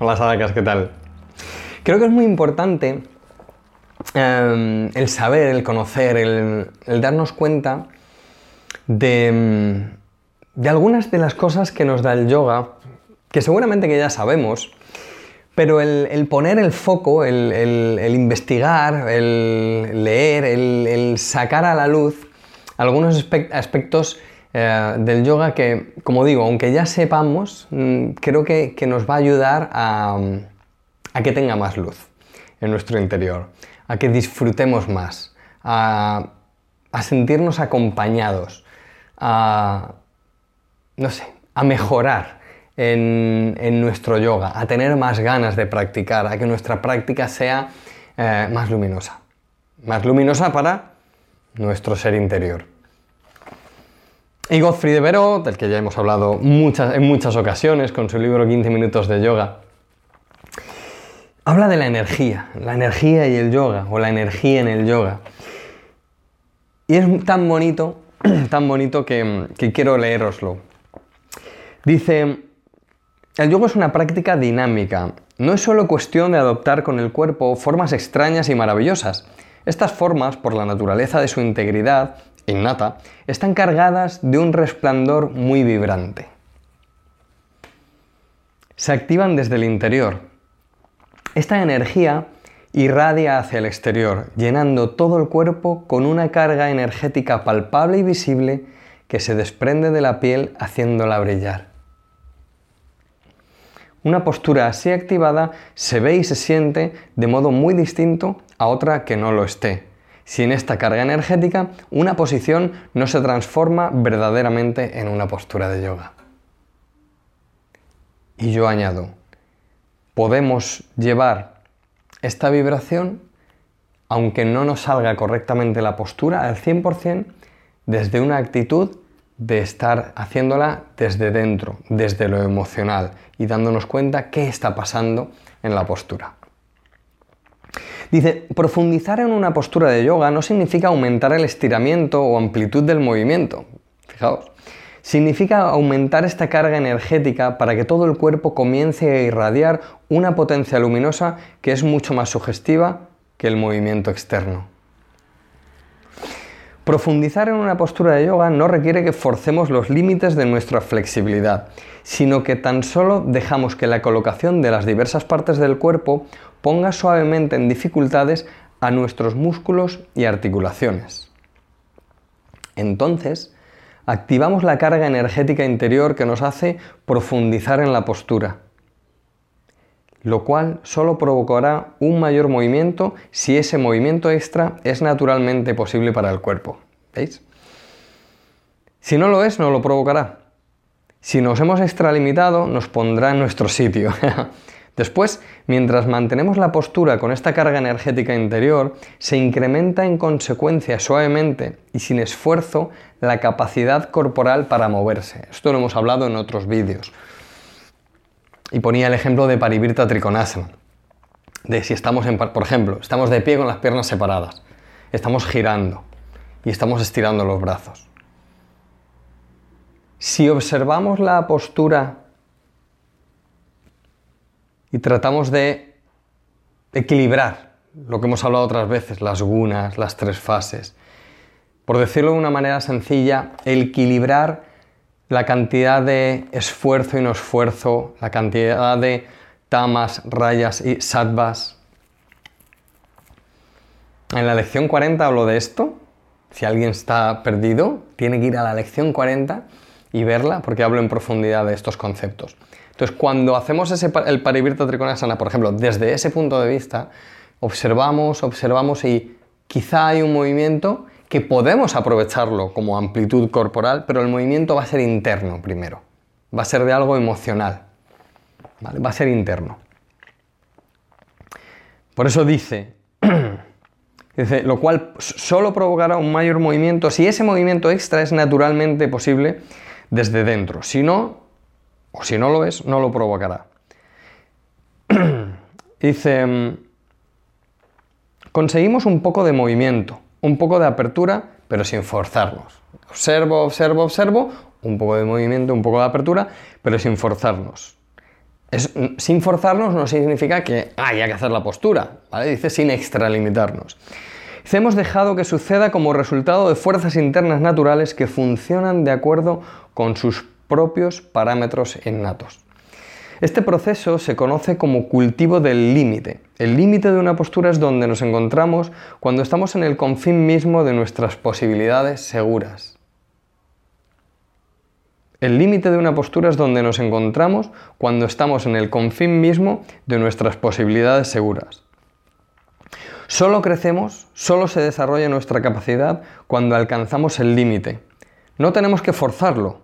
Hola Sadacas, ¿qué tal? Creo que es muy importante em, el saber, el conocer, el, darnos cuenta de, de, algunas de las cosas que nos da el yoga, que seguramente que ya sabemos, pero el, poner el foco, el, investigar, el leer, el, sacar a la luz algunos aspectos eh, del yoga que, como digo, aunque ya sepamos, mm, creo que, nos va a ayudar a, que tenga más luz en nuestro interior, a que disfrutemos más, a, sentirnos acompañados, a, no sé, a mejorar en, nuestro yoga, a tener más ganas de practicar, a que nuestra práctica sea eh, más luminosa. Más luminosa para nuestro ser interior. Y Godfrey de Veró, del que ya hemos hablado muchas, en muchas ocasiones con su libro 15 minutos de yoga, habla de la energía, la energía y el yoga, o la energía en el yoga. Y es tan bonito, tan bonito que, que quiero leeroslo. Dice, el yoga es una práctica dinámica. No es solo cuestión de adoptar con el cuerpo formas extrañas y maravillosas. Estas formas, por la naturaleza de su integridad, innata, están cargadas de un resplandor muy vibrante. Se activan desde el interior. Esta energía irradia hacia el exterior, llenando todo el cuerpo con una carga energética palpable y visible que se desprende de la piel haciéndola brillar. Una postura así activada se ve y se siente de modo muy distinto a otra que no lo esté, sin esta carga energética, una posición no se transforma verdaderamente en una postura de yoga. Y yo añado, podemos llevar esta vibración, aunque no nos salga correctamente la postura al 100%, desde una actitud de estar haciéndola desde dentro, desde lo emocional y dándonos cuenta qué está pasando en la postura. Dice, profundizar en una postura de yoga no significa aumentar el estiramiento o amplitud del movimiento. Fijaos. Significa aumentar esta carga energética para que todo el cuerpo comience a irradiar una potencia luminosa que es mucho más sugestiva que el movimiento externo. Profundizar en una postura de yoga no requiere que forcemos los límites de nuestra flexibilidad, sino que tan solo dejamos que la colocación de las diversas partes del cuerpo ponga suavemente en dificultades a nuestros músculos y articulaciones. Entonces, activamos la carga energética interior que nos hace profundizar en la postura, lo cual solo provocará un mayor movimiento si ese movimiento extra es naturalmente posible para el cuerpo. ¿Veis? Si no lo es, no lo provocará. Si nos hemos extralimitado, nos pondrá en nuestro sitio. Después, mientras mantenemos la postura con esta carga energética interior, se incrementa en consecuencia suavemente y sin esfuerzo la capacidad corporal para moverse. Esto lo hemos hablado en otros vídeos. Y ponía el ejemplo de Parivirta Trikonasana. De si estamos en, por ejemplo, estamos de pie con las piernas separadas, estamos girando y estamos estirando los brazos. Si observamos la postura y tratamos de equilibrar lo que hemos hablado otras veces, las gunas, las tres fases. Por decirlo de una manera sencilla, equilibrar la cantidad de esfuerzo y no esfuerzo, la cantidad de tamas, rayas y sattvas. En la lección 40 hablo de esto. Si alguien está perdido, tiene que ir a la lección 40 y verla porque hablo en profundidad de estos conceptos. Entonces, cuando hacemos ese, el Parivirta Trikonasana, por ejemplo, desde ese punto de vista, observamos, observamos y quizá hay un movimiento que podemos aprovecharlo como amplitud corporal, pero el movimiento va a ser interno primero. Va a ser de algo emocional. Va a ser interno. Por eso dice, dice, lo cual solo provocará un mayor movimiento si ese movimiento extra es naturalmente posible desde dentro. Si no, o si no lo es, no lo provocará. Dice, mm, conseguimos un poco de movimiento, un poco de apertura, pero sin forzarnos. Observo, observo, observo, un poco de movimiento, un poco de apertura, pero sin forzarnos. sin forzarnos no significa que haya que hacer la postura, ¿vale? Dice sin extralimitarnos. Hemos dejado que suceda como resultado de fuerzas internas naturales que funcionan de acuerdo con sus propios parámetros innatos. Este proceso se conoce como cultivo del límite. El límite de una postura es donde nos encontramos cuando estamos en el confín mismo de nuestras posibilidades seguras. El límite de una postura es donde nos encontramos cuando estamos en el confín mismo de nuestras posibilidades seguras. Solo crecemos, solo se desarrolla nuestra capacidad cuando alcanzamos el límite. No tenemos que forzarlo.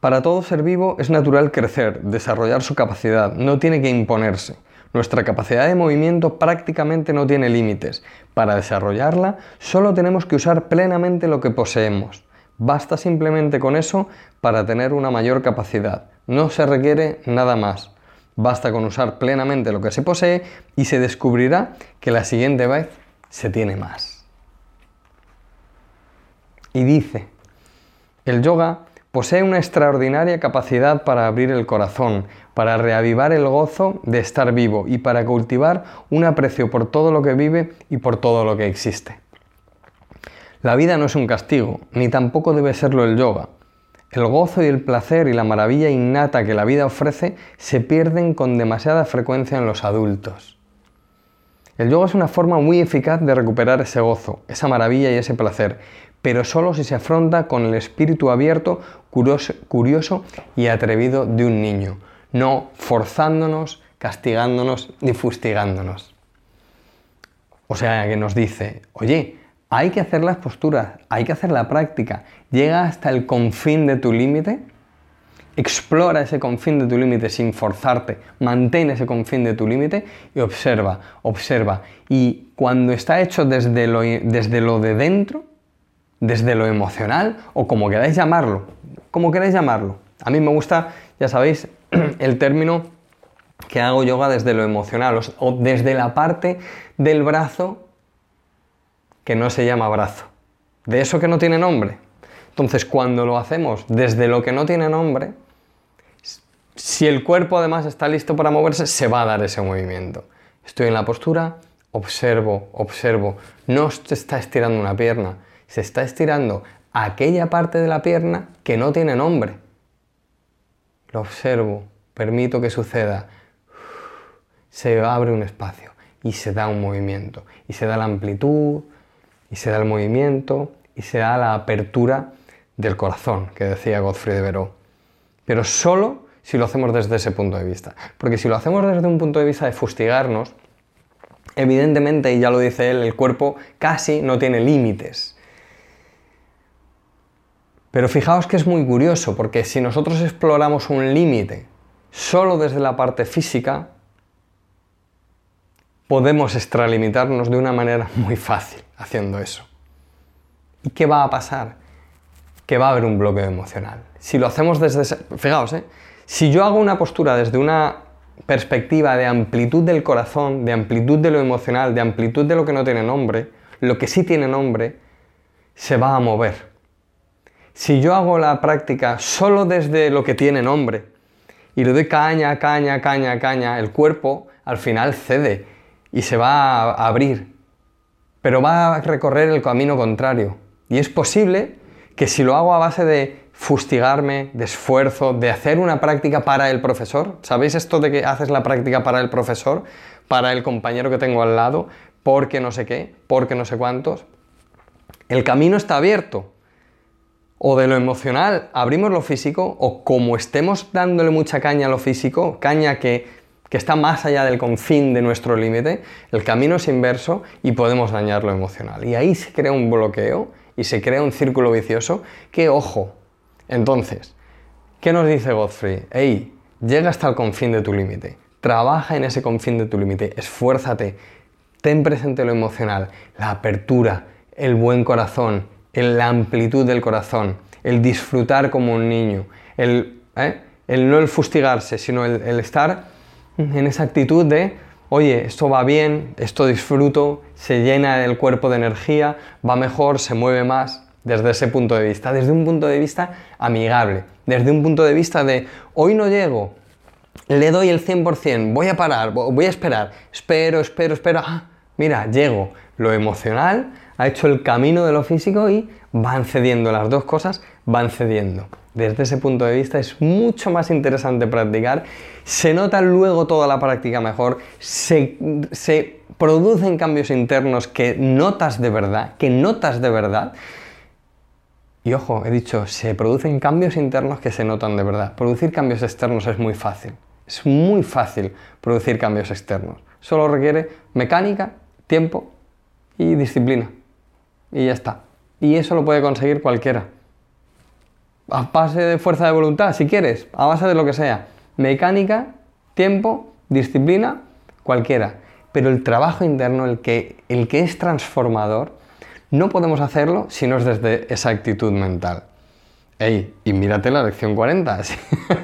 Para todo ser vivo es natural crecer, desarrollar su capacidad, no tiene que imponerse. Nuestra capacidad de movimiento prácticamente no tiene límites. Para desarrollarla solo tenemos que usar plenamente lo que poseemos. Basta simplemente con eso para tener una mayor capacidad. No se requiere nada más. Basta con usar plenamente lo que se posee y se descubrirá que la siguiente vez se tiene más. Y dice, el yoga posee una extraordinaria capacidad para abrir el corazón, para reavivar el gozo de estar vivo y para cultivar un aprecio por todo lo que vive y por todo lo que existe. La vida no es un castigo, ni tampoco debe serlo el yoga. El gozo y el placer y la maravilla innata que la vida ofrece se pierden con demasiada frecuencia en los adultos. El yoga es una forma muy eficaz de recuperar ese gozo, esa maravilla y ese placer, pero solo si se afronta con el espíritu abierto, curioso, y atrevido de un niño, no forzándonos, castigándonos ni fustigándonos. O sea, que nos dice, oye, hay que hacer las posturas, hay que hacer la práctica. Llega hasta el confín de tu límite, explora ese confín de tu límite sin forzarte, mantén ese confín de tu límite y observa, observa. Y cuando está hecho desde lo, desde lo de dentro, desde lo emocional o como queráis llamarlo, como queráis llamarlo. A mí me gusta, ya sabéis, el término que hago yoga desde lo emocional o desde la parte del brazo que no se llama brazo, de eso que no tiene nombre. Entonces, cuando lo hacemos desde lo que no tiene nombre, si el cuerpo además está listo para moverse, se va a dar ese movimiento. Estoy en la postura, observo, observo. No se está estirando una pierna, se está estirando aquella parte de la pierna que no tiene nombre. Lo observo, permito que suceda. Se abre un espacio y se da un movimiento. Y se da la amplitud, y se da el movimiento y se da la apertura del corazón, que decía Godfrey de Veró. Pero solo si lo hacemos desde ese punto de vista. Porque si lo hacemos desde un punto de vista de fustigarnos, evidentemente, y ya lo dice él, el cuerpo casi no tiene límites. Pero fijaos que es muy curioso, porque si nosotros exploramos un límite solo desde la parte física, podemos extralimitarnos de una manera muy fácil haciendo eso. ¿Y qué va a pasar? Que va a haber un bloqueo emocional. Si lo hacemos desde... Fijaos, ¿eh? si yo hago una postura desde una perspectiva de amplitud del corazón, de amplitud de lo emocional, de amplitud de lo que no tiene nombre, lo que sí tiene nombre, se va a mover. Si yo hago la práctica solo desde lo que tiene nombre y le doy caña, caña, caña, caña, el cuerpo al final cede y se va a abrir, pero va a recorrer el camino contrario. Y es posible que si lo hago a base de fustigarme, de esfuerzo, de hacer una práctica para el profesor, ¿sabéis esto de que haces la práctica para el profesor, para el compañero que tengo al lado, porque no sé qué, porque no sé cuántos? El camino está abierto. O de lo emocional abrimos lo físico, o como estemos dándole mucha caña a lo físico, caña que que está más allá del confín de nuestro límite, el camino es inverso y podemos dañar lo emocional. Y ahí se crea un bloqueo y se crea un círculo vicioso que, ojo, entonces, ¿qué nos dice Godfrey? Hey, llega hasta el confín de tu límite, trabaja en ese confín de tu límite, esfuérzate, ten presente lo emocional, la apertura, el buen corazón, la amplitud del corazón, el disfrutar como un niño, el, ¿eh? el no el fustigarse, sino el estar en esa actitud de, oye, esto va bien, esto disfruto, se llena el cuerpo de energía, va mejor, se mueve más, desde ese punto de vista, desde un punto de vista amigable, desde un punto de vista de, hoy no llego, le doy el 100%, voy a parar, voy a esperar, espero, espero, espero, ah, mira, llego, lo emocional ha hecho el camino de lo físico y van cediendo las dos cosas, van cediendo. Desde ese punto de vista es mucho más interesante practicar, se nota luego toda la práctica mejor, se, se producen cambios internos que notas de verdad, que notas de verdad. Y ojo, he dicho, se producen cambios internos que se notan de verdad. Producir cambios externos es muy fácil. Es muy fácil producir cambios externos. Solo requiere mecánica, tiempo y disciplina. Y ya está. Y eso lo puede conseguir cualquiera. A base de fuerza de voluntad, si quieres, a base de lo que sea. Mecánica, tiempo, disciplina, cualquiera. Pero el trabajo interno, el que, el que es transformador, no podemos hacerlo si no es desde esa actitud mental. Ey, y mírate la lección 40.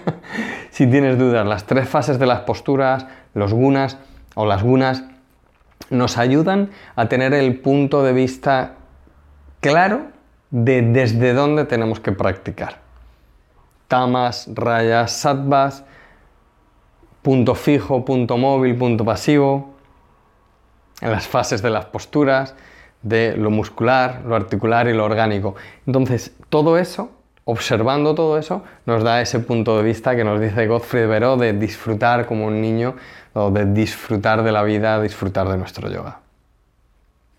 si tienes dudas, las tres fases de las posturas, los gunas o las gunas, nos ayudan a tener el punto de vista claro de desde dónde tenemos que practicar. Tamas, rayas, sattvas, punto fijo, punto móvil, punto pasivo, en las fases de las posturas, de lo muscular, lo articular y lo orgánico. Entonces, todo eso, observando todo eso, nos da ese punto de vista que nos dice Gottfried Veró de disfrutar como un niño o de disfrutar de la vida, disfrutar de nuestro yoga.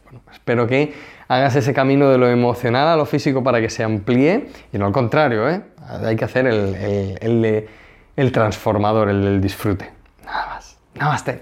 Bueno, espero que hagas ese camino de lo emocional a lo físico para que se amplíe y no al contrario, ¿eh? hay que hacer el, el, el, el transformador, el del disfrute. Nada más. Namaste.